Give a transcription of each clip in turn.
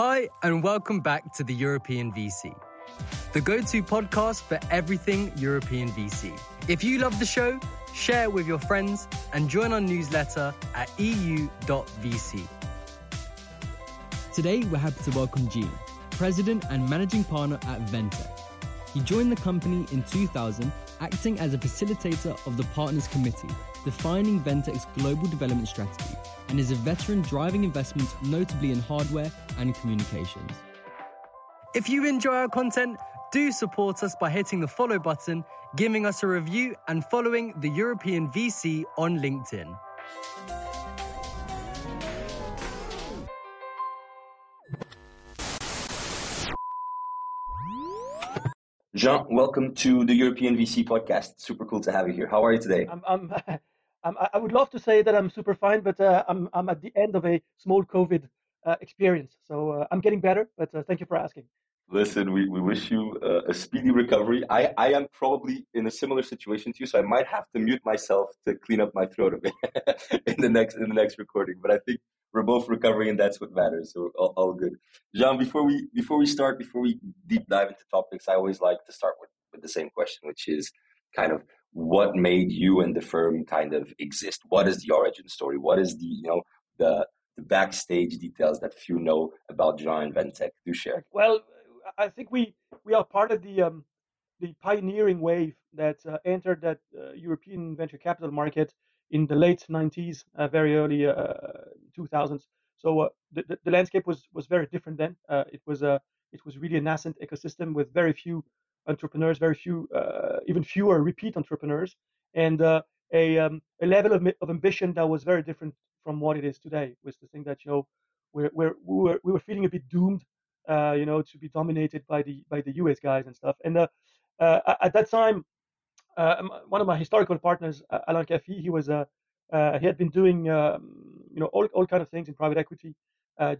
Hi, and welcome back to the European VC, the go to podcast for everything European VC. If you love the show, share it with your friends and join our newsletter at eu.vc. Today, we're happy to welcome Jean, President and Managing Partner at Ventech. He joined the company in 2000, acting as a facilitator of the Partners Committee, defining Ventech's global development strategy and is a veteran driving investments notably in hardware and communications. If you enjoy our content, do support us by hitting the follow button, giving us a review, and following the European VC on LinkedIn. Jean, welcome to the European VC podcast. Super cool to have you here. How are you today? I'm, I'm, i would love to say that I'm super fine, but uh, I'm, I'm at the end of a small COVID uh, experience. So uh, I'm getting better, but uh, thank you for asking. Listen, we, we wish you uh, a speedy recovery. I, I am probably in a similar situation to you, so I might have to mute myself to clean up my throat a bit in the next in the next recording. But I think we're both recovering, and that's what matters. So all, all good. Jean, before we before we start, before we deep dive into topics, I always like to start with, with the same question, which is kind of what made you and the firm kind of exist? What is the origin story? What is the you know the the backstage details that few know about Jean and Ventech? Do share. Well, I think we we are part of the um, the pioneering wave that uh, entered that uh, European venture capital market in the late 90s, uh, very early 2000s. Uh, so uh, the, the landscape was was very different then. Uh, it was a it was really a nascent ecosystem with very few entrepreneurs, very few, uh, even fewer repeat entrepreneurs, and uh, a, um, a level of, of ambition that was very different from what it is today. Was the thing that you know we're, we're, we were we were feeling a bit doomed, uh, you know, to be dominated by the by the US guys and stuff. And uh, uh, at that time, uh, one of my historical partners, Alain Caffi, he was he had been doing um, you know all all kind of things in private equity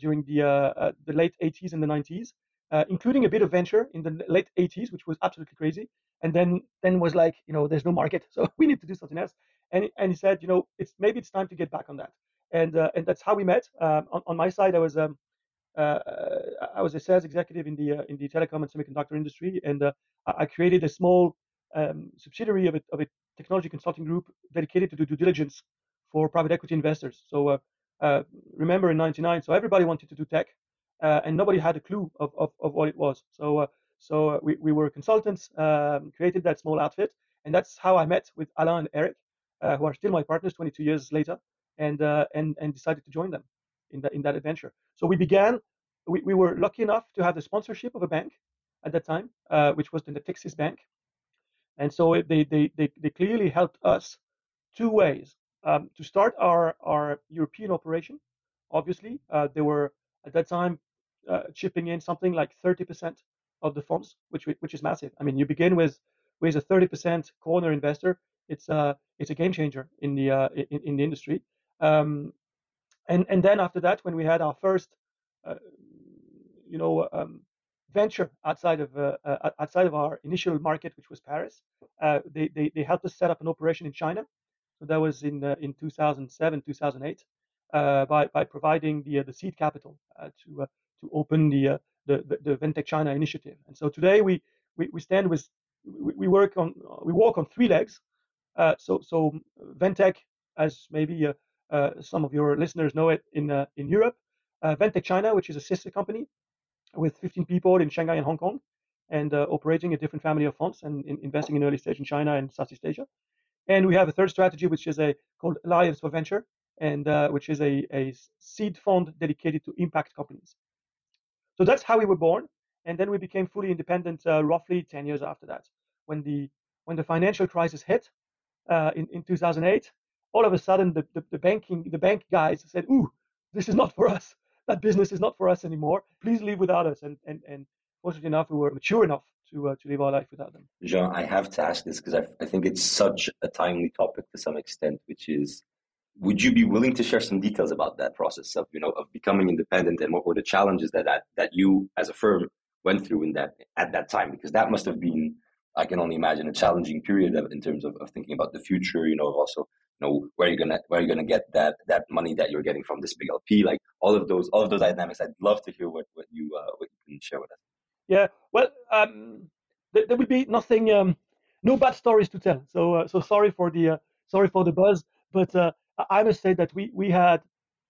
during the the late 80s and the 90s uh, including a bit of venture in the late 80s, which was absolutely crazy. And then then was like, you know, there's no market, so we need to do something else. And and he said, you know, it's maybe it's time to get back on that. And uh, and that's how we met. Um, on, on my side, I was um, uh, I was a sales executive in the uh, in the telecom and semiconductor industry, and uh, I created a small um, subsidiary of a, of a technology consulting group dedicated to do due diligence for private equity investors. So uh, remember in '99, so everybody wanted to do tech uh, and nobody had a clue of, of, of what it was. So, uh, so uh, we, we were consultants, um, created that small outfit, and that's how I met with Alain and Eric, uh, who are still my partners 22 years later, and uh, and and decided to join them in that in that adventure. So we began. We, we were lucky enough to have the sponsorship of a bank at that time, uh, which was Natixis Bank, and so they they they, they clearly helped us two ways um, to start our our European operation. Obviously, they were at that time uh, chipping in something like 30% of the funds, which which is massive. I mean, you begin with with a 30% corner investor. It's a uh, it's a game changer in the uh, in, in the industry. Um, and and then after that, when we had our first, uh, you know, um, venture outside of uh, uh, outside of our initial market, which was Paris, they, they they helped us set up an operation in China. So that was in in 2007 2008. by by providing the the seed capital to to open the, uh, the, the, the China initiative. And so today we, we, we stand with, we, we work on, we walk on three legs. Uh, so, so Ventech, as maybe uh, uh, some of your listeners know it in, uh, in Europe, uh, Ventech China, which is a sister company with 15 people in Shanghai and Hong Kong, and operating a different family of funds and in, investing in early stage in China and Southeast Asia. And we have a third strategy, which is a called Alliance for Venture, and uh, which is a, a seed fund dedicated to impact companies. So that's how we were born, and then we became fully independent uh, roughly 10 years after that. When the when the financial crisis hit uh, in in 2008, all of a sudden the, the, the banking the bank guys said, "Ooh, this is not for us. That business is not for us anymore. Please leave without us." And and and fortunately enough, we were mature enough to uh, to live our life without them. Jean, I have to ask this because I, I think it's such a timely topic to some extent, which is would you be willing to share some details about that process of you know of becoming independent and what were the challenges that that, that you as a firm went through in that at that time? Because that must have been i can only imagine a challenging period of, in terms of, of thinking about the future you know also you know where you're you gonna where you're gonna get that that money that you're getting from this big LP like all of those all of those dynamics. I'd love to hear what what you uh, what you can share with us. Yeah well um, there, there will be nothing um, no bad stories to tell. So uh, so sorry for the uh, sorry for the buzz but uh, I must say that we we had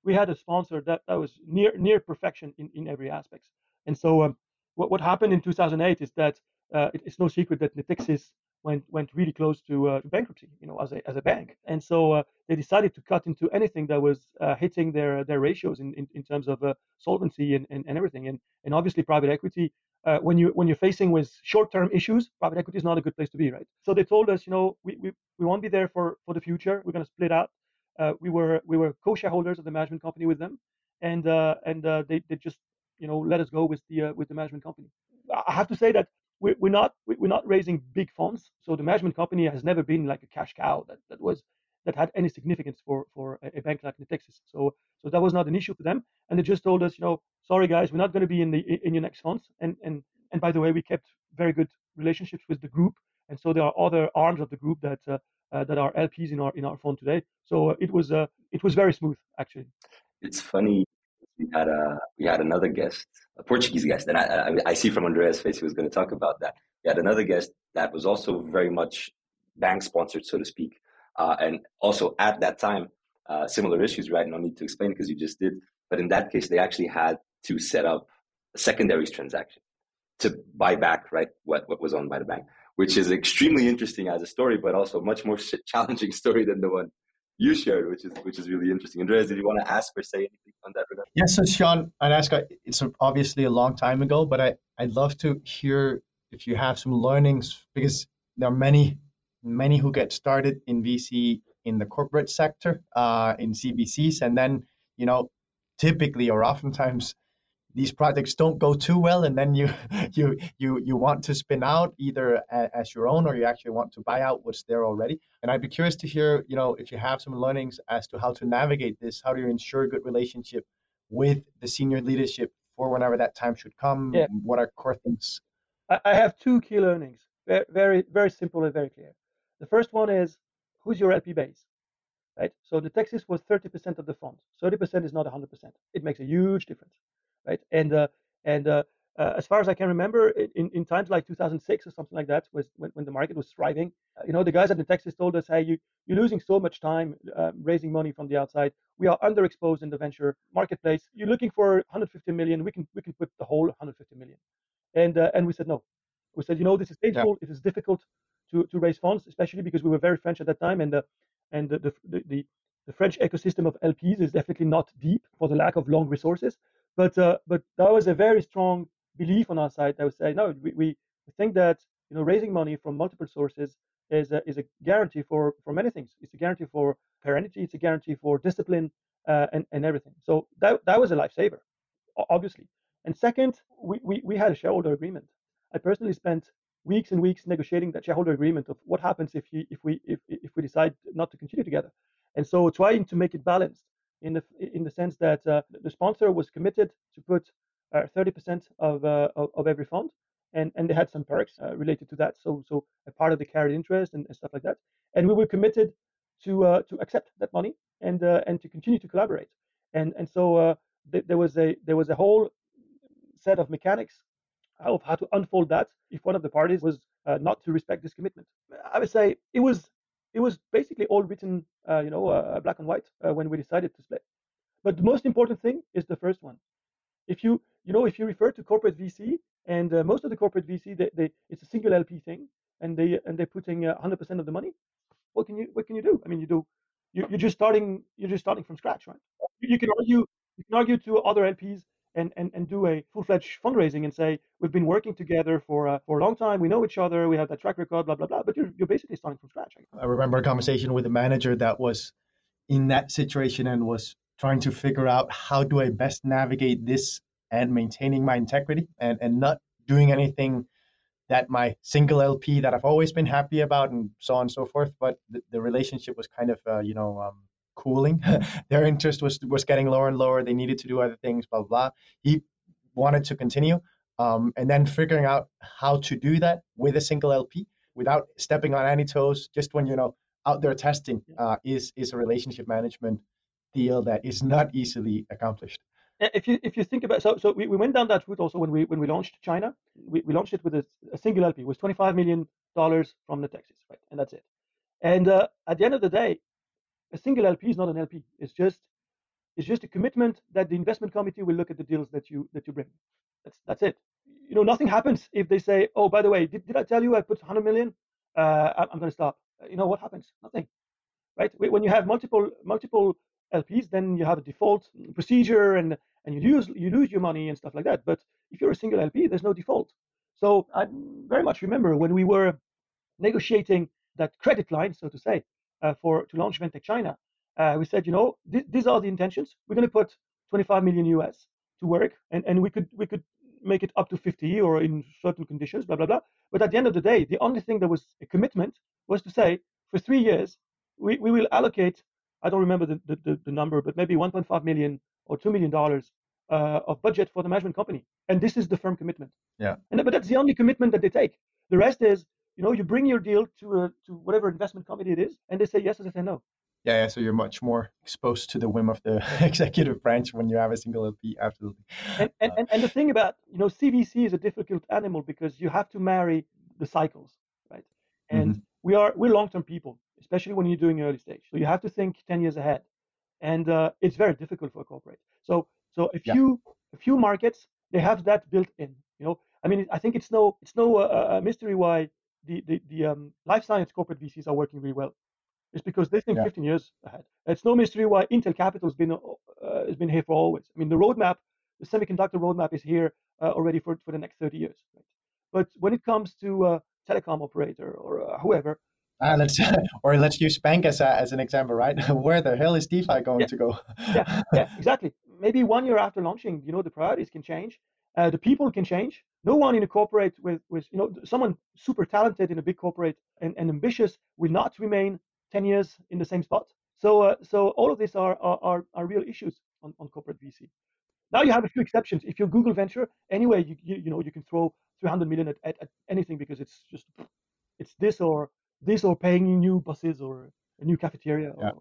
we had a sponsor that, that was near near perfection in, in every aspect and so um, what, what happened in 2008 is that uh, it, it's no secret that Natixis went went really close to, uh, bankruptcy, you know, as a as a bank, and so uh, they decided to cut into anything that was uh, hitting their their ratios in, in, in terms of uh, solvency and, and, and everything, and and obviously private equity. Uh, when you when you're facing with short-term issues, private equity is not a good place to be, right? So they told us, you know, we, we, we won't be there for, for the future. We're going to split out. Uh, we were we were co-shareholders of the management company with them, and uh, and uh, they, they just you know let us go with the with the management company. I have to say that we're, we're not we're not raising big funds. So the management company has never been like a cash cow that, that was that had any significance for for a, bank like Natixis. So so that was not an issue for them. And they just told us, you know, sorry guys, we're not going to be in the in your next funds. And and and by the way, we kept very good relationships with the group. And so there are other arms of the group that uh, uh, that are LPs in our in our fund today. So uh, it was it was very smooth actually. It's funny we had a we had another guest, a Portuguese guest, and I I, I see from Andreas' face he was going to talk about that. We had another guest that was also very much bank sponsored, so to speak, uh, and also at that time uh, similar issues. Right, no need to explain because you just did. But in that case, they actually had to set up a secondaries transaction to buy back right what what was owned by the bank, which is extremely interesting as a story, but also a much more challenging story than the one you shared, which is which is really interesting. Andreas, did you want to ask or say anything on that regard? Yes, so Jean, I'd ask. Uh, it's obviously a long time ago, but I I'd love to hear if you have some learnings because there are many many who get started in VC in the corporate sector, uh, in CVCs, and then you know typically or oftentimes these projects don't go too well and then you you you you want to spin out either as your own or you actually want to buy out what's there already. And i'd be curious to hear you know if you have some learnings as to how to navigate this how do you ensure a good relationship with the senior leadership for whenever that time should come? Yeah. what are core things? I have two key learnings. Very very simple and very clear. The first one is who's your lp base right? So Natixis was 30% of the fund. 30% is not 100% it makes a huge difference right? And uh, and uh, uh, as far as I can remember, in, in times like 2006 or something like that, was when, when the market was thriving. you know, the guys at Natixis told us, "Hey, you you're losing so much time raising money from the outside. We are underexposed in the venture marketplace. You're looking for 150 million. We can we can put the whole 150 million." And and we said no. We said, you know, this is painful. Yeah. It is difficult to, to raise funds, especially because we were very French at that time, and uh, and the, the, the the French ecosystem of LPs is definitely not deep for the lack of long resources. But uh, but that was a very strong belief on our side that would say no, we, we think that you know raising money from multiple sources is a, is a guarantee for for many things. It's a guarantee for perennity. It's a guarantee for discipline uh, and and everything. So that that was a lifesaver, obviously. And second, we, we, we had a shareholder agreement. I personally spent weeks and weeks negotiating that shareholder agreement of what happens if you, if we if, if we decide not to continue together. And so trying to make it balanced in the in the sense that uh, the sponsor was committed to put uh, 30% of, uh, of, of every fund, and and they had some perks uh, related to that. So so a part of the carried interest and, and stuff like that. And we were committed to uh, to accept that money and uh, and to continue to collaborate. And and so th- there was a there was a whole set of mechanics of how to unfold that if one of the parties was not to respect this commitment. I would say it was it was basically all written, uh, you know, uh, black and white uh, when we decided to split. But the most important thing is the first one. If you, you know, if you refer to corporate VC, and uh, most of the corporate VC, they, they, it's a single LP thing, and they and they're putting 100% uh, of the money. What can you what can you do? I mean, you do, you, you're just starting you're just starting from scratch, right? You can argue you can argue to other LPs and, and, and do a full-fledged fundraising and say we've been working together for uh, for a long time. We know each other. We have that track record blah blah blah. But you're, you're basically starting from scratch i remember a conversation with a manager that was in that situation and was trying to figure out how do i best navigate this and maintaining my integrity and, and not doing anything that my single lp that i've always been happy about and so on and so forth. But the, the relationship was kind of uh, you know um, cooling. Their interest was was getting lower and lower. They needed to do other things, blah blah. blah. He wanted to continue, um, and then figuring out how to do that with a single LP without stepping on any toes. Just when you know out there testing uh, is is a relationship management deal that is not easily accomplished. If you if you think about so so we, we went down that route also when we when we launched China, we, we launched it with a, a single LP. It was 25 million dollars from Natixis, right? And that's it. And uh, at the end of the day, a single LP is not an LP. It's just it's just a commitment that the investment committee will look at the deals that you that you bring. That's that's it. You know, nothing happens if they say, oh, by the way, did, did I tell you I put 100 million? Uh, I'm going to stop. You know what happens? Nothing, right? When you have multiple multiple LPs, then you have a default procedure and and you lose you lose your money and stuff like that. But if you're a single LP, there's no default. So I very much remember when we were negotiating that credit line, so to say, for to launch Ventech China. Uh, we said, you know, th- these are the intentions. We're going to put 25 million US to work, and, and we could we could make it up to 50 or in certain conditions, blah blah blah. But at the end of the day, the only thing that was a commitment was to say, for three years, we, we will allocate. I don't remember the, the, the number, but maybe 1.5 million or two million dollars uh, of budget for the management company, and this is the firm commitment. Yeah. And but that's the only commitment that they take. The rest is you know, you bring your deal to a, to whatever investment committee it is, and they say yes or they say no. Yeah, yeah, so you're much more exposed to the whim of the executive branch when you have a single LP, absolutely. And, and, uh, and the thing about, you know, CVC is a difficult animal because you have to marry the cycles, right? And mm-hmm. we are, we're long-term people, especially when you're doing early stage. So you have to think 10 years ahead. And uh, it's very difficult for a corporate. So, so a few, yeah. a few markets, they have that built in, you know, I mean, I think it's no, it's no uh, mystery why the, the, the um, life science corporate VCs are working really well. It's because they think yeah. 15 years ahead. It's no mystery why Intel Capital has been uh, has been here for always. I mean, the roadmap, the semiconductor roadmap, is here uh, already for for the next 30 years. Right? But when it comes to a telecom operator or uh, whoever, Ah, let's or let's use bank as a, as an example, right? Where the hell is DeFi going yeah. to go? yeah, yeah, exactly. Maybe one year after launching, you know, the priorities can change, uh, the people can change. No one in a corporate with, with you know, someone super talented in a big corporate and, and ambitious will not remain 10 years in the same spot. So, uh, so all of these are, are, are, real issues on, on corporate VC. Now you have a few exceptions. If you're Google Venture, anyway, you, you, you know, you can throw 300 million at, at, at anything because it's just, it's this or this or paying new buses or a new cafeteria or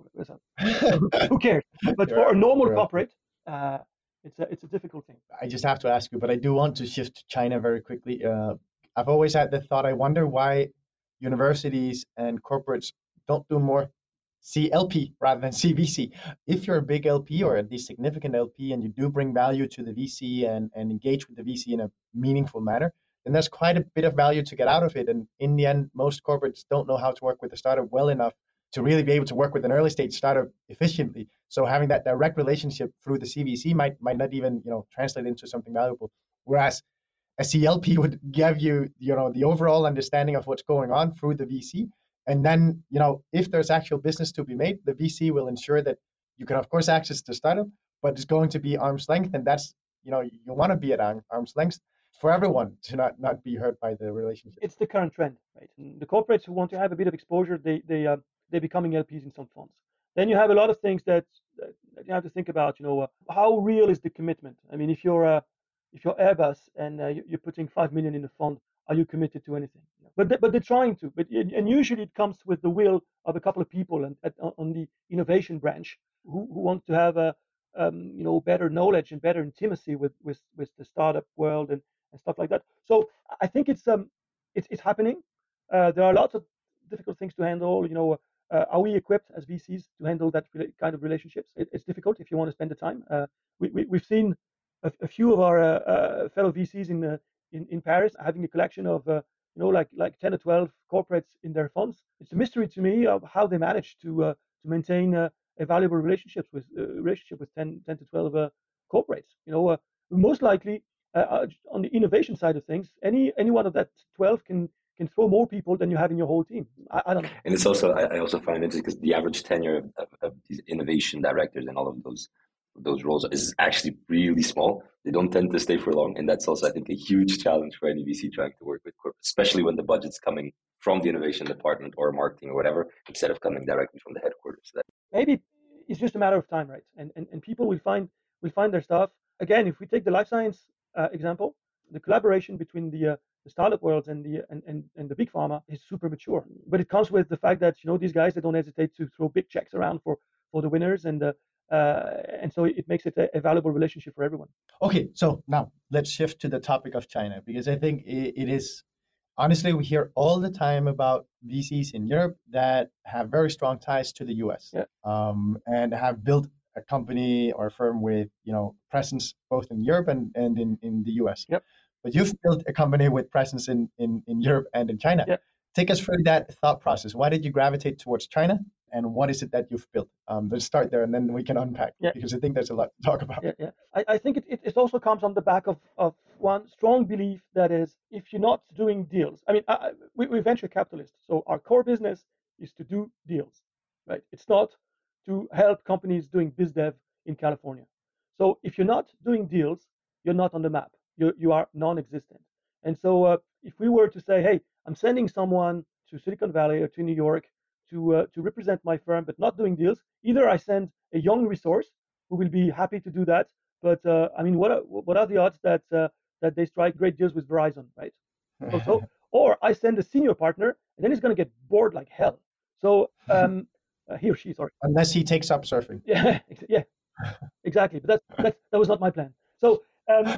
yeah. who cares? But for a normal corporate, uh, it's a it's a difficult thing. I just have to ask you, but I do want to shift to China very quickly. Uh, I've always had the thought. I wonder why universities and corporates don't do more CLP rather than CVC. If you're a big LP or at least significant LP and you do bring value to the VC and, and engage with the VC in a meaningful manner, then there's quite a bit of value to get out of it. And in the end, most corporates don't know how to work with a startup well enough to really be able to work with an early stage startup efficiently. So having that direct relationship through the CVC might might not even you know translate into something valuable. Whereas a CLP would give you you know the overall understanding of what's going on through the VC, and then you know if there's actual business to be made, the VC will ensure that you can of course access the startup, but it's going to be arm's length, and that's you know you want to be at arm's length for everyone to not not be hurt by the relationship. It's the current trend, right? The corporates who want to have a bit of exposure, they they uh, they're becoming LPs in some funds. Then you have a lot of things that, that you have to think about. You know, uh, how real is the commitment? I mean, if you're uh, if you're Airbus and uh, you're putting five million in the fund, are you committed to anything? But they, but they're trying to. But and usually it comes with the will of a couple of people and at, on the innovation branch who, who want to have a um, you know better knowledge and better intimacy with with with the startup world and, and stuff like that. So I think it's um it's it's happening. Uh, there are lots of difficult things to handle. You know, uh, are we equipped as VCs to handle that kind of relationships? It, it's difficult if you want to spend the time. Uh, we, we, have seen a, a, few of our uh, uh fellow VCs in, uh, in, in Paris having a collection of uh, you know like like 10 or 12 corporates in their funds. It's a mystery to me of how they manage to to maintain a valuable relationships with relationship with 10, 10 to 12 corporates. You know, most likely on the innovation side of things, any any one of that 12 can can throw more people than you have in your whole team. I, I don't know. And it's also I, also find it because the average tenure of, of, of, these innovation directors and all of those those roles is actually really small. They don't tend to stay for long, and that's also I think a huge challenge for any VC trying to work with corporate, especially when the budget's coming from the innovation department or marketing or whatever instead of coming directly from the headquarters. That maybe it's just a matter of time, right? And and, and people will find will find their stuff. Again, if we take the life science uh, example, the collaboration between the uh, the startup world and the and, and, and the big pharma is super mature. But it comes with the fact that you know these guys they don't hesitate to throw big checks around for for the winners and uh, uh, and so it makes it a, a, valuable relationship for everyone. Okay, so now let's shift to the topic of China because I think it, it is honestly we hear all the time about VCs in Europe that have very strong ties to the US yeah. um, and have built a company or a firm with you know presence both in Europe and, and in, in the US. Yep. But you've built a company with presence in, in, in Europe and in China. Yep. Take us through that thought process. Why did you gravitate towards China? and what is it that you've built? Um, let's start there, and then we can unpack yeah. because I think there's a lot to talk about. Yeah, yeah. I, I think it, it, it, also comes on the back of, of one strong belief that is, if you're not doing deals, I mean, I, we, we're venture capitalists, so our core business is to do deals, right? It's not to help companies doing biz dev in California. So if you're not doing deals, you're not on the map. You you are non-existent. And so uh, if we were to say, hey, I'm sending someone to Silicon Valley or to New York to uh, to represent my firm, but not doing deals. Either I send a young resource who will be happy to do that, but uh, I mean, what are, what are the odds that uh, that they strike great deals with Verizon, right? so, or I send a senior partner, and then he's going to get bored like hell. So um, uh, he or she, sorry. Unless he takes up surfing. Yeah, yeah, exactly. But that that that was not my plan. So um,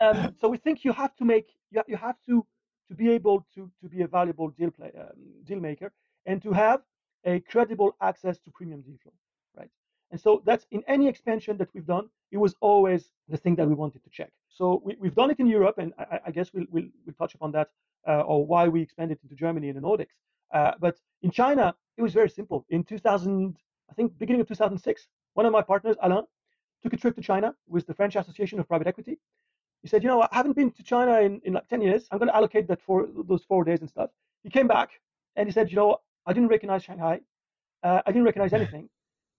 um, so we think you have to make you, you have to to be able to to be a valuable deal play um, deal maker and to have a credible access to premium deal flow, right? And so that's in any expansion that we've done, it was always the thing that we wanted to check. So we, have done it in Europe, and I, I guess we'll, we'll, we'll, touch upon that uh, or why we expanded into Germany and the Nordics. Uh, but in China, it was very simple. In 2000, I think beginning of 2006, one of my partners, Alain, took a trip to China with the French Association of Private Equity. He said, you know, I haven't been to China in, in like 10 years. I'm going to allocate that for those four days and stuff. He came back and he said, you know, I didn't recognize Shanghai. Uh, I didn't recognize anything.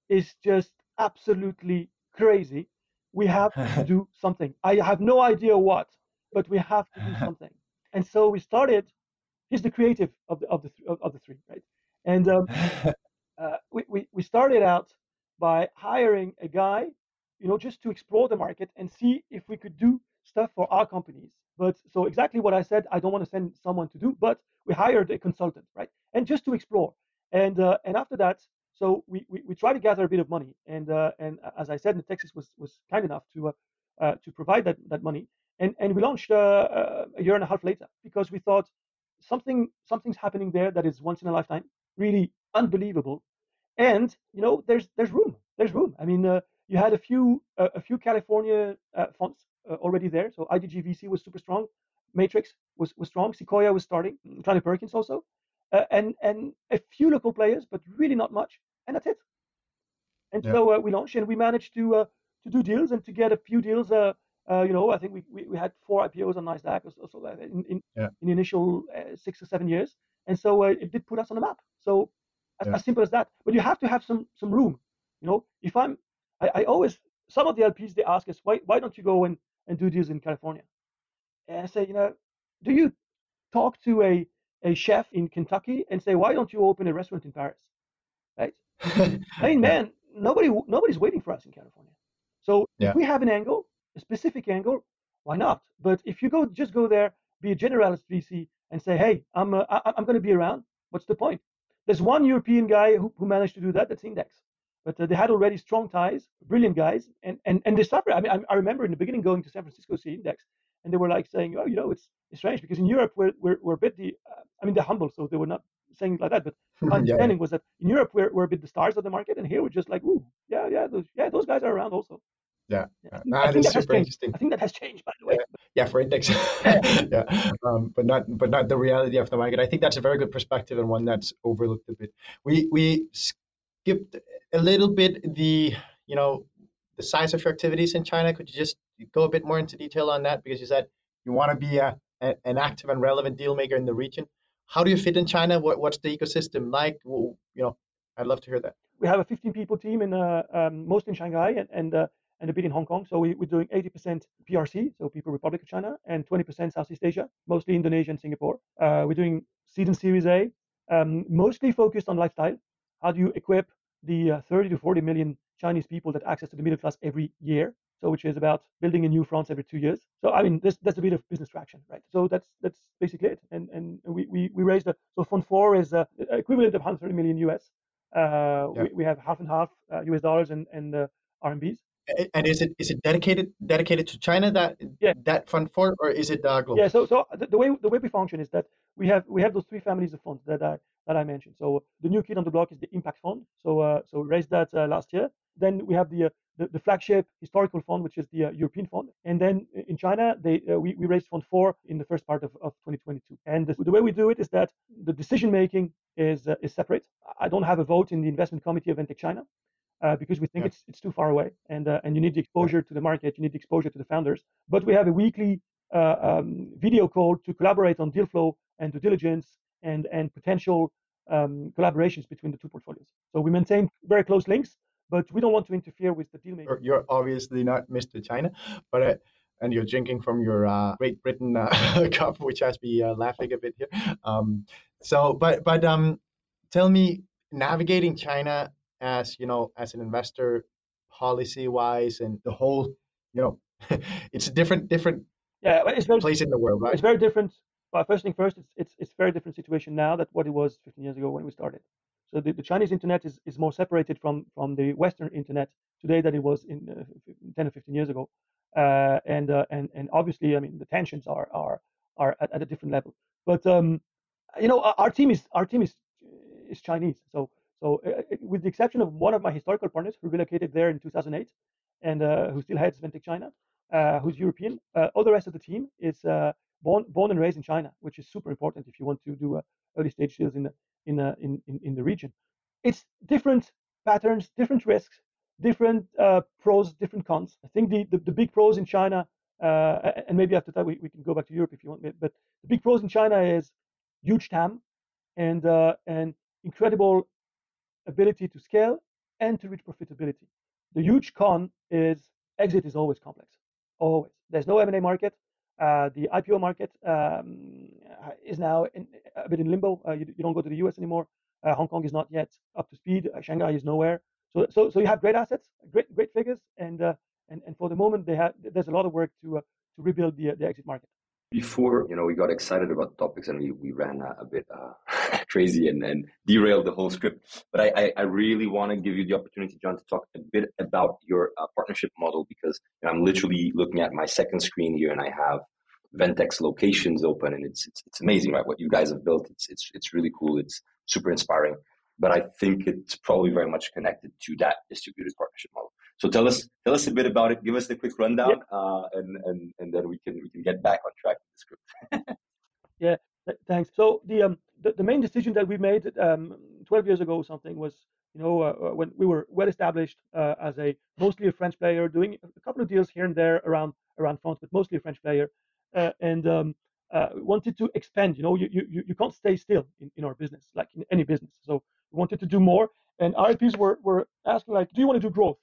It's just absolutely crazy. We have to do something. I have no idea what, but we have to do something. And so we started. He's the creative of the of the of, the three, right? And um, uh, we, we we started out by hiring a guy, you know, just to explore the market and see if we could do stuff for our companies. But so exactly what I said, I don't want to send someone to do, but we hired a consultant, right? And just to explore. And uh, and after that, so we, we, we try to gather a bit of money. And uh, and as I said, Natixis was was kind enough to uh, uh, to provide that that money. And and we launched uh, uh, a year and a half later because we thought something something's happening there that is once in a lifetime, really unbelievable. And you know, there's there's room. There's room. I mean, you had a few a few California funds already there. So IDG VC was super strong. Matrix was, was strong. Sequoia was starting. Kleiner Perkins also, uh, and and a few local players, but really not much. And that's it. And yeah. so uh, we launched, and we managed to uh, to do deals and to get a few deals. Uh, uh, you know, I think we, we, we, had four IPOs on Nasdaq or so, in in, yeah. in the initial uh, six or seven years, and so it did put us on the map. So as, yeah. as, simple as that. But you have to have some some room. You know, if I'm, I, I always some of the LPs they ask us why why don't you go and and do deals in California? And I say, you know, do you talk to a, a chef in Kentucky and say, why don't you open a restaurant in Paris? Right? I mean, man, nobody nobody's waiting for us in California. So yeah. if we have an angle, a specific angle, why not? But if you go just go there, be a generalist VC and say, hey, I'm uh, I, am going to be around. What's the point? There's one European guy who, who managed to do that. That's Index. But uh, they had already strong ties, brilliant guys, and and and they suffered. I mean, I, I remember in the beginning going to San Francisco see Index, and they were like saying, oh, you know, it's, it's strange because in Europe we're, we're, we're a bit the, uh, I mean, they're humble, so they were not saying like that, but my understanding yeah. was that in Europe we're, we're a bit the stars of the market, and here we're just like, ooh, yeah, yeah, those, yeah, those guys are around also. Yeah, yeah. No, I think that super interesting. I think that has changed, by the way. Yeah, yeah for index. yeah, um, but not but not the reality of the market. I think that's a very good perspective and one that's overlooked a bit. We we skipped a little bit the you know the size of your activities in China. Could you just go a bit more into detail on that? Because you said you want to be a, a, an active and relevant deal maker in the region. How do you fit in China? What, what's the ecosystem like? Well, you know, I'd love to hear that. We have a 15 people team in uh, um, mostly in Shanghai and and, uh, and a bit in Hong Kong. So we, are doing 80% PRC, so People Republic of China, and 20% Southeast Asia, mostly Indonesia and Singapore. Uh, we're doing seed and Series A, um, mostly focused on lifestyle. How do you equip the uh, 30 to 40 million Chinese people that access to the middle class every year. so which is about building a new France every two years. So I mean, there's, there's a bit of business traction, right? So that's that's basically it. And and we we, we raised a, so Fund Four is uh, equivalent of 130 million US. Uh, yeah. we, we have half and half uh, US dollars and and uh, RMBs. And is it is it dedicated dedicated to China that yeah. that fund for, or is it uh, global? Yeah. So so the, the, way the way we function is that we have we have those three families of funds that I that I mentioned. So the new kid on the block is the impact fund. So uh, so we raised that uh, last year. Then we have the, uh, the, the flagship historical fund, which is the uh, European fund. And then in China, they uh, we, we raised fund four in the first part of, of 2022. And the, the way we do it is that the decision making is is separate. I don't have a vote in the investment committee of Ventech China uh, because we think yeah. it's it's too far away, and uh, and you need the exposure to the market, you need the exposure to the founders. But we have a weekly uh, um, video call to collaborate on deal flow and due diligence and and potential um, collaborations between the two portfolios. So we maintain very close links, but we don't want to interfere with the deal making. You're obviously not Mr. China, but. Uh, and you're drinking from your uh, Great Britain uh, cup, which has me laughing a bit here. Um, so, but but um, tell me, navigating China as you know as an investor policy wise and the whole you know it's a different different yeah it's very, place in the world right it's very different first thing first it's it's it's very different situation now than what it was 15 years ago when we started. So the, the chinese internet is, is more separated from from the western internet today than it was in uh, 10 or 15 years ago. Uh, and uh, and and obviously i mean the tensions are are are at, at a different level. But um you know our, team is our team is is chinese. So so, uh, uh, with the exception of one of my historical partners who relocated there in 2008 and uh, who still heads Ventech China, who's European, all the rest of the team is born born and raised in China, which is super important if you want to do uh, early stage deals in in, uh, in, in in the region. It's different patterns, different risks, different uh, pros, different cons. I think the the, the big pros in China, and maybe after that we, we can go back to Europe if you want, but the big pros in China is huge TAM and and incredible ability to scale and to reach profitability. The huge con is exit is always complex. Always. There's no M&A market. Uh, the IPO market um, is now in, a bit in limbo. Uh, you, you, don't go to the US anymore. Uh, Hong Kong is not yet up to speed. Uh, Shanghai is nowhere. So, so, so you have great assets, great, great figures, and uh, and and for the moment, they have there's a lot of work to uh, to rebuild the the exit market before you know we got excited about topics and we, we ran a, a bit uh, crazy and, and derailed the whole script. But i, I, I really want to give you the opportunity Jean to talk a bit about your uh, partnership model because you know, i'm literally looking at my second screen here and i have Ventech's locations open and it's, it's it's amazing right? What you guys have built. It's it's it's really cool. It's super inspiring. But I think it's probably very much connected to that distributed partnership model. So tell us tell us a bit about it. Give us the quick rundown, yeah. uh, and and and then we can we can get back on track with the script. yeah, th- thanks. So the um the, the main decision that we made um 12 years ago something was you know uh, uh, when we were well established uh, as a mostly a French player, doing a couple of deals here and there around around France, but mostly a French player, uh, and um, uh, wanted to expand. You know, you, you, you can't stay still in, in our business, like in any business. So we wanted to do more. And RIPs were, were asking, like, do you want to do growth?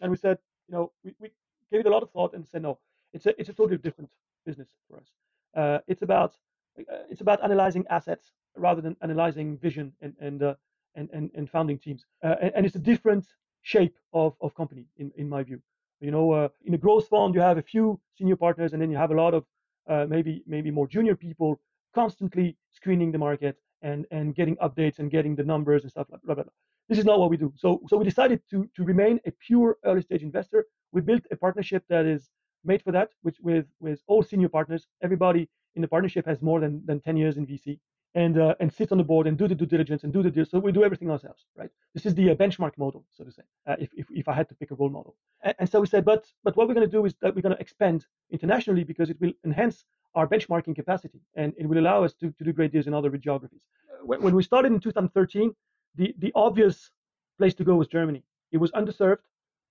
And we said, you know, we, we gave it a lot of thought and said, no, it's a, it's a totally different business for us. Uh, it's about uh, it's about analyzing assets rather than analyzing vision and and uh, and, and, and founding teams. Uh, and, and, it's a different shape of, of company in, in my view. You know, uh, in a growth fund, you have a few senior partners, and then you have a lot of uh, maybe maybe more junior people constantly screening the market and and getting updates and getting the numbers and stuff like blah, blah, blah. This is not what we do. So so we decided to to remain a pure early stage investor. We built a partnership that is made for that, which with with all senior partners. Everybody in the partnership has more than than 10 years in VC and uh, and sit on the board and do the due diligence and do the deal. So we do everything ourselves, right? This is the uh, benchmark model, so to say. Uh, if, if if I had to pick a role model, and, and so we said, but but what we're going to do is that we're going to expand internationally because it will enhance our benchmarking capacity and it will allow us to, to do great deals in other geographies. When, when we started in 2013, the the obvious place to go was Germany. It was underserved,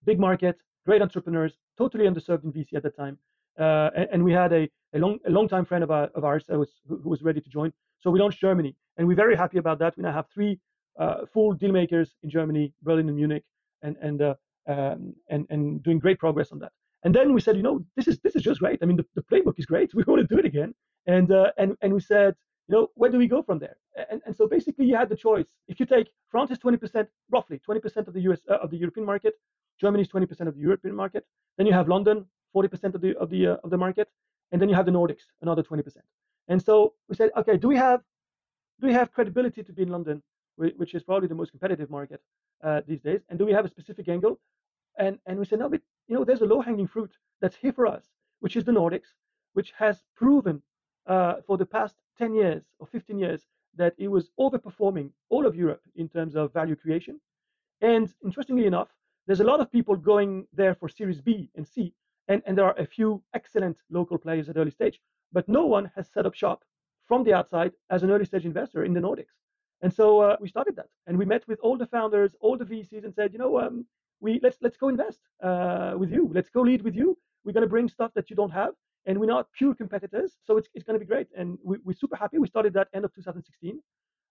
big market, great entrepreneurs, totally underserved in VC at that time. Uh, and, and, we had a, a long a long time friend of, our, of ours was, who, who was ready to join. So we launched Germany, and we're very happy about that. We now have three uh, full deal makers in Germany, Berlin and Munich, and and, uh, um, and and doing great progress on that. And then we said, you know, this is this is just great. I mean, the, the playbook is great. We want to do it again. And uh, and and we said, you know, where do we go from there? And, and so basically you had the choice. If you take France is 20%, roughly 20% of the US uh, of the European market, Germany is 20% of the European market. Then you have London, 40% of the of the uh, of the market, and then you have the Nordics, another 20%. And so we said, okay, do we have do we have credibility to be in London, which is probably the most competitive market uh, these days? And do we have a specific angle? And and we said, no, but you know, there's a low-hanging fruit that's here for us, which is the Nordics, which has proven uh, for the past 10 years or 15 years that it was overperforming all of Europe in terms of value creation. And interestingly enough, there's a lot of people going there for Series B and C, and, and there are a few excellent local players at early stage, but no one has set up shop from the outside as an early stage investor in the Nordics. And so uh, we started that, and we met with all the founders, all the VCs, and said, you know, um, we let's let's go invest uh, with you. Let's go lead with you. We're going to bring stuff that you don't have, and we're not pure competitors, so it's, it's going to be great. And we, we're super happy. We started that end of 2016.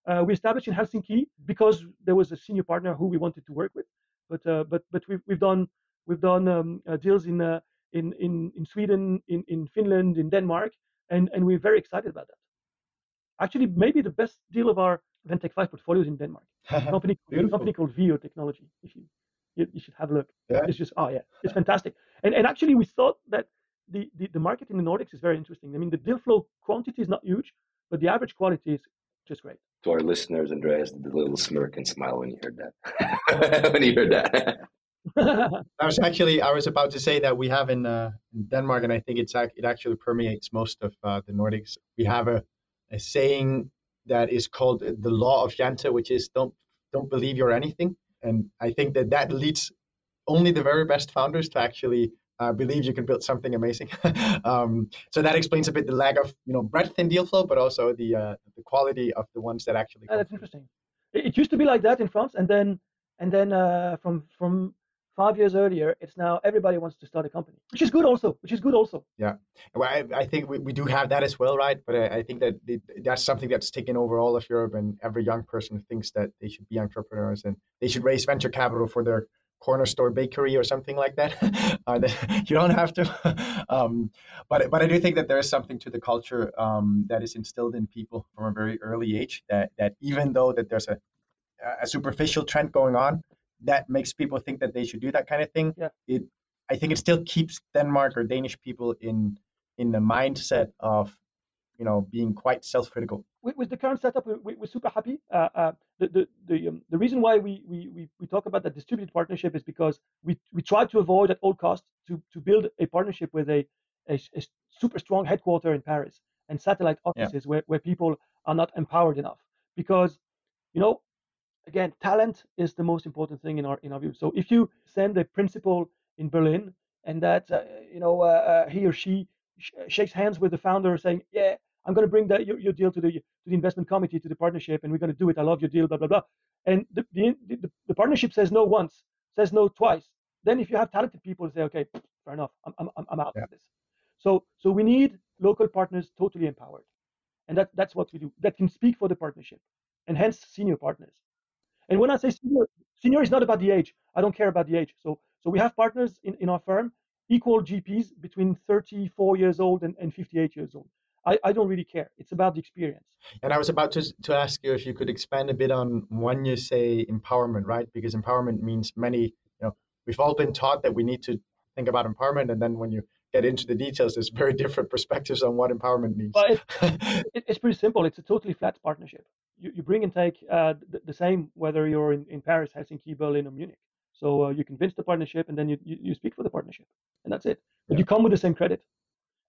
Uh, we established in Helsinki because there was a senior partner who we wanted to work with. But uh, but but we've we've done we've done um, uh, deals in, uh, in in in Sweden, in in Finland, in Denmark, and and we're very excited about that. Actually, maybe the best deal of our Ventech Five portfolios in Denmark. company company called Veo Technology. If you, you you should have a look. Yeah. It's just oh yeah, it's fantastic. And and actually we thought that the, the, the market in the Nordics is very interesting. I mean, the deal flow quantity is not huge, but the average quality is just great. To our listeners, Andreas did a little smirk and smile when he heard that. when he heard that. I was actually I was about to say that we have in, uh, in Denmark, and I think it's it actually permeates most of uh, the Nordics. We have a, a saying that is called the law of Jante, which is don't don't believe you're anything, and I think that that leads only the very best founders to actually uh, believe you can build something amazing. um, so that explains a bit the lack of you know breadth in deal flow, but also the uh, the quality of the ones that actually. Uh, that's interesting. It, it, used to be like that in France, and then and then uh, from from five years earlier, it's now everybody wants to start a company, which is good also. Which is good also. Yeah, well, I, I think we, we do have that as well, right? But I, I think that it, that's something that's taken over all of Europe, and every young person thinks that they should be entrepreneurs and they should raise venture capital for their corner store bakery or something like that. uh, you don't have to, um, but but I do think that there is something to the culture um, that is instilled in people from a very early age. That that even though that there's a a superficial trend going on that makes people think that they should do that kind of thing. Yeah. It I think it still keeps Denmark or Danish people in in the mindset of you know being quite self-critical. With, with the current setup we, are super happy. Uh, uh, the the the, um, the reason why we, we we talk about that distributed partnership is because we we try to avoid at all costs to to build a partnership with a a, a super strong headquarter in paris and satellite offices yeah. where, where people are not empowered enough. Because you know again talent is the most important thing in our in our view. So if you send a principal in berlin and that uh, you know uh, uh he or she shakes hands with the founder saying, yeah, I'm going to bring that your, your deal to the to the investment committee to the partnership, and we're going to do it. I love your deal, blah blah blah. And the the, the, the partnership says no once, says no twice. Then if you have talented people say, okay, fair enough, I'm I'm I'm out yeah. of this. So so we need local partners totally empowered, and that that's what we do. That can speak for the partnership, and hence senior partners. And when I say senior, senior is not about the age. I don't care about the age. So so we have partners in, in our firm equal GPs between 34 years old and, and 58 years old. I, I don't really care. It's about the experience. And I was about to, to ask you if you could expand a bit on when you say empowerment, right? Because empowerment means many, you know, we've all been taught that we need to think about empowerment. And then when you get into the details, there's very different perspectives on what empowerment means. But it, it's pretty simple. It's a totally flat partnership. You, you bring and take uh, the, the, same whether you're in, in Paris, Helsinki, Berlin, or Munich. So uh, you convince the partnership, and then you, you, you, speak for the partnership, and that's it. But yeah. you come with the same credit,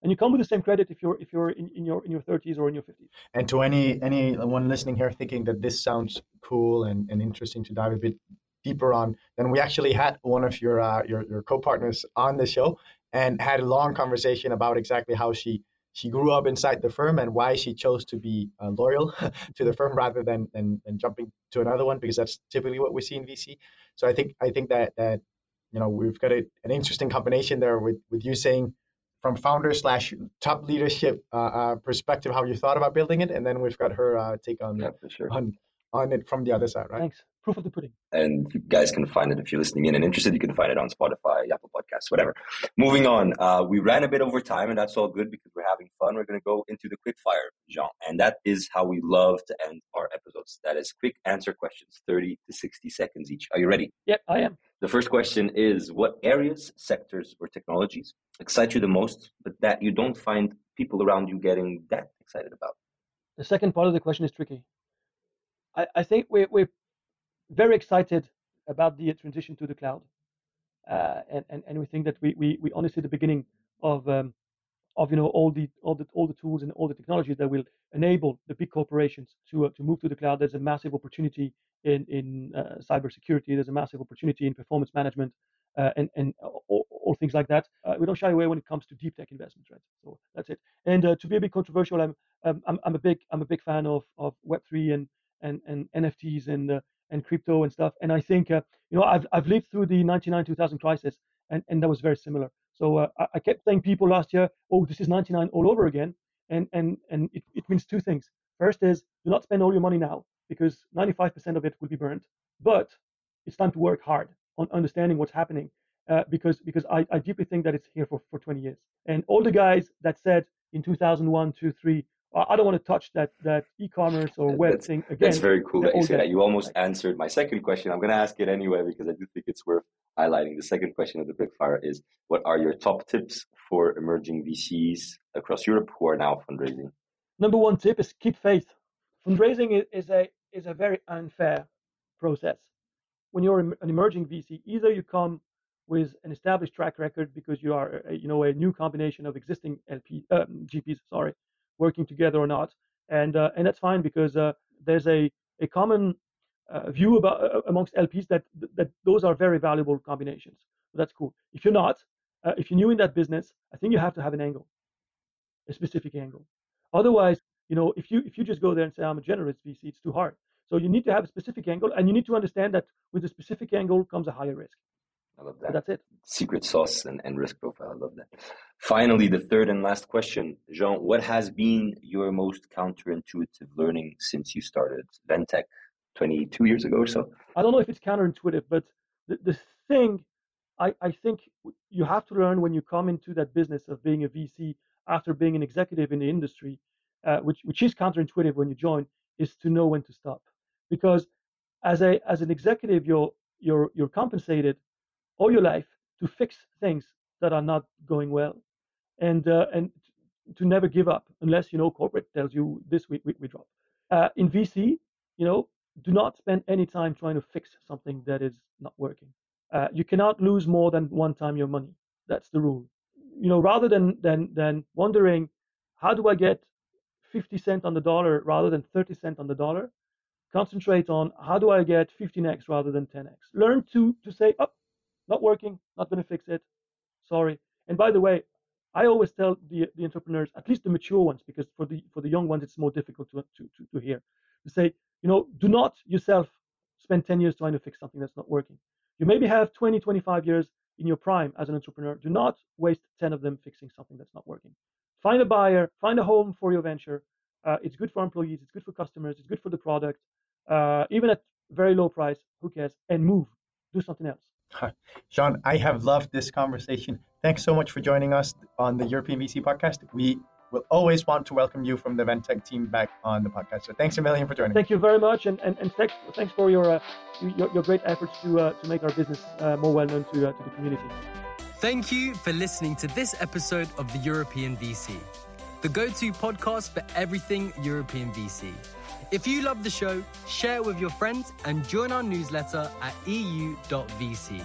and you come with the same credit if you're if you're in, in your in your 30s or in your 50s. And to any anyone listening here thinking that this sounds cool and, and interesting to dive a bit deeper on, then we actually had one of your uh, your your co-partners on the show and had a long conversation about exactly how she she grew up inside the firm and why she chose to be uh, loyal to the firm rather than, than, than jumping to another one because that's typically what we see in VC. So I think I think that that you know we've got a, an interesting combination there with with you saying from founder slash top leadership uh, uh, perspective how you thought about building it, and then we've got her uh, take on yeah, sure. on on it from the other side, right? Thanks. proof of the pudding. And you guys can find it if you're listening in and interested. You can find it on Spotify, Apple Podcasts, whatever. Moving on, uh, we ran a bit over time, and that's all good because we're having fun. We're going to go into the quick fire, Jean, and that is how we love to end our episodes. That is quick answer questions, 30 to 60 seconds each. Are you ready? Yep, I am. The first question is What areas, sectors, or technologies excite you the most, but that you don't find people around you getting that excited about? The second part of the question is tricky. I, I think we're, we're very excited about the transition to the cloud. Uh, and, and, and we think that we, we, we only see the beginning of, um, of you know, all, the, all, the, all the tools and all the technologies that will enable the big corporations to, uh, to move to the cloud. There's a massive opportunity in, in uh, cybersecurity, there's a massive opportunity in performance management. Uh, and and all, all, things like that. Uh, we don't shy away when it comes to deep tech investments, right? So that's it. And uh, to be a bit controversial, I'm, um, I'm I'm a big I'm a big fan of of Web three and and and NFTs and uh, and crypto and stuff. And I think uh, you know I've I've lived through the 99 2000 crisis, and and that was very similar. So uh, I, kept saying people last year, oh, this is 99 all over again, and and and it, it means two things. First is do not spend all your money now because 95% of it will be burned, but it's time to work hard on understanding what's happening. Uh, because because I, I deeply think that it's here for, for 20 years. And all the guys that said in 2001, 2, 3, I don't want to touch that that e-commerce or web that's, thing again. That's very cool that you say that. You almost answered my second question. I'm going to ask it anyway because I do think it's worth highlighting. The second question of the quick fire is: What are your top tips for emerging VCs across Europe who are now fundraising? Number one tip is keep faith. Fundraising is, a is a very unfair process. When you're an emerging VC, either you come with an established track record because you are, a, you know, a new combination of existing LP uh, GPs, sorry, working together or not, and uh, and that's fine because uh, there's a a common uh, view about uh, amongst LPs that that those are very valuable combinations. So that's cool. If you're not, uh, if you're new in that business, I think you have to have an angle, a specific angle. Otherwise, you know, if you if you just go there and say I'm a generous VC, it's too hard. So you need to have a specific angle, and you need to understand that with a specific angle comes a higher risk. I love that. that's it. Secret sauce and, and risk profile. I love that. Finally, the third and last question, Jean, what has been your most counterintuitive learning since you started Ventech 22 years ago or so? I don't know if it's counterintuitive, but the, the thing I, I think you have to learn when you come into that business of being a VC after being an executive in the industry, uh, which, which is counterintuitive when you join, is to know when to stop. Because as a as an executive, you're you're you're compensated all your life to fix things that are not going well. And uh, and to never give up unless you know corporate tells you this week we, we drop. Uh, in vc you know do not spend any time trying to fix something that is not working. Uh, you cannot lose more than one time your money. That's the rule. You know rather than than than wondering how do i get 50 cent on the dollar rather than 30 cent on the dollar? Concentrate on how do i get 15x rather than 10x learn to to say oh not working, not going to fix it. Sorry. And by the way, I always tell the, the entrepreneurs, at least the mature ones, because for the for the young ones it's more difficult to, to, to, to hear, to say, you know, do not yourself spend 10 years trying to fix something that's not working. You maybe have 20, 25 years in your prime as an entrepreneur. Do not waste 10 of them fixing something that's not working. Find a buyer, find a home for your venture. Uh, it's good for employees, it's good for customers, it's good for the product. Uh, even at very low price, who cares? And move, do something else. Jean, I have loved this conversation. Thanks so much for joining us on the European VC podcast. We will always want to welcome you from the Ventech team back on the podcast. So thanks a million for joining. Thank you very much, and, and, and thanks, thanks for your, uh, your, your great efforts to uh, to make our business uh, more well known to uh, to the community. Thank you for listening to this episode of the European VC, the go-to podcast for everything European VC. If you love the show, share it with your friends and join our newsletter at eu.vc.